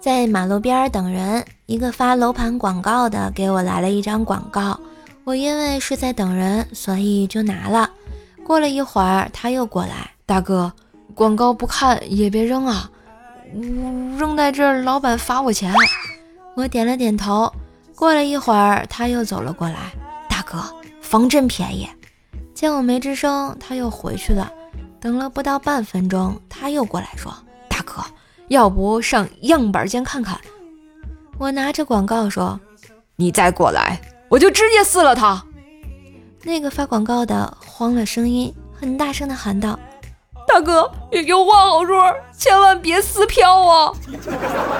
在马路边等人，一个发楼盘广告的给我来了一张广告，我因为是在等人，所以就拿了。过了一会儿，他又过来，大哥，广告不看也别扔啊，扔在这儿，老板罚我钱。我点了点头。过了一会儿，他又走了过来，大哥，房真便宜。见我没吱声，他又回去了。等了不到半分钟，他又过来说：“，要不上样板间看看？”我拿着广告说：“你再过来，我就直接撕了他。”那个发广告的慌了声音，很大声的喊道：“大哥，有话好说，千万别撕票啊！”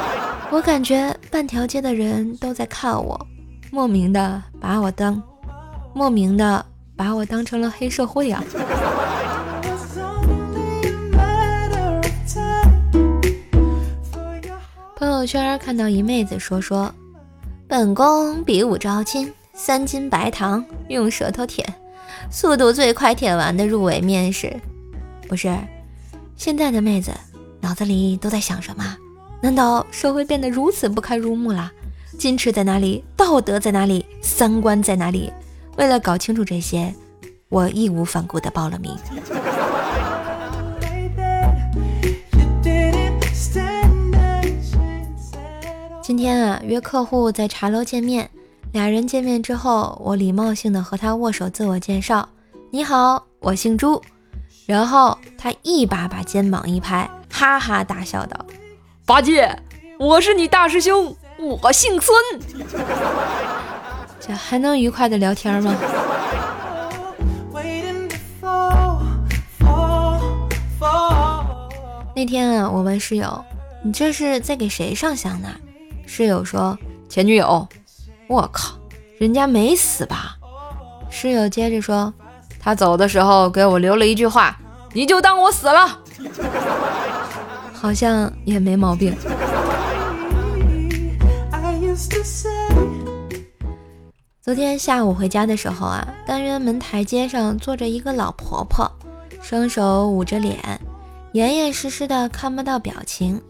我感觉半条街的人都在看我，莫名的把我当，莫名的把我当成了黑社会啊！圈看到一妹子说说，本宫比武招亲，三斤白糖用舌头舔，速度最快舔完的入围面试。不是，现在的妹子脑子里都在想什么？难道社会变得如此不堪入目了？矜持在哪里？道德在哪里？三观在哪里？为了搞清楚这些，我义无反顾地报了名。今天啊，约客户在茶楼见面。俩人见面之后，我礼貌性的和他握手，自我介绍：“你好，我姓朱。”然后他一把把肩膀一拍，哈哈大笑道：“八戒，我是你大师兄，我姓孙。”这还能愉快的聊天吗？那天啊，我问室友：“你这是在给谁上香呢？”室友说：“前女友。”我靠，人家没死吧？室友接着说：“他走的时候给我留了一句话，你就当我死了。”好像也没毛病。昨天下午回家的时候啊，单元门台阶上坐着一个老婆婆，双手捂着脸，严严实实的看不到表情，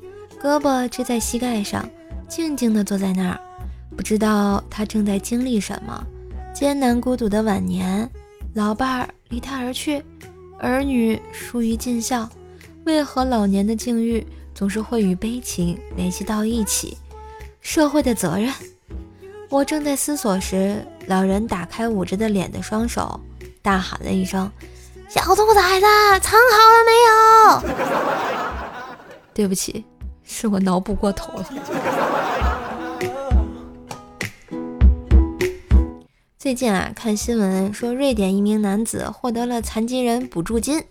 胳膊支在膝盖上。静静地坐在那儿，不知道他正在经历什么艰难孤独的晚年。老伴儿离他而去，儿女疏于尽孝，为何老年的境遇总是会与悲情联系到一起？社会的责任。我正在思索时，老人打开捂着的脸的双手，大喊了一声：“小兔崽子，藏好了没有？” 对不起，是我脑补过头了。最近啊，看新闻说，瑞典一名男子获得了残疾人补助金，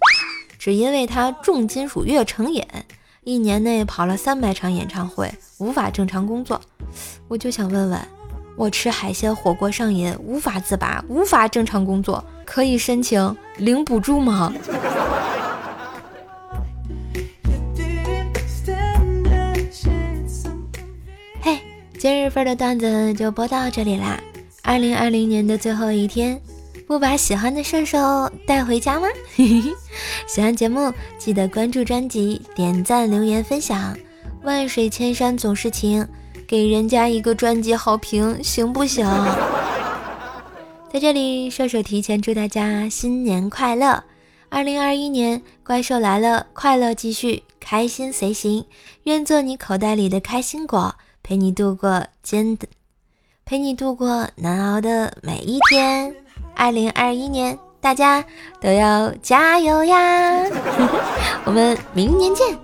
只因为他重金属乐成瘾，一年内跑了三百场演唱会，无法正常工作。我就想问问，我吃海鲜火锅上瘾，无法自拔，无法正常工作，可以申请领补助吗？嘿，今日份的段子就播到这里啦。二零二零年的最后一天，不把喜欢的射手带回家吗？喜欢节目记得关注专辑、点赞、留言、分享。万水千山总是情，给人家一个专辑好评行不行？在这里，射手提前祝大家新年快乐！二零二一年，怪兽来了，快乐继续，开心随行。愿做你口袋里的开心果，陪你度过艰的。陪你度过难熬的每一天。二零二一年，大家都要加油呀！我们明年见。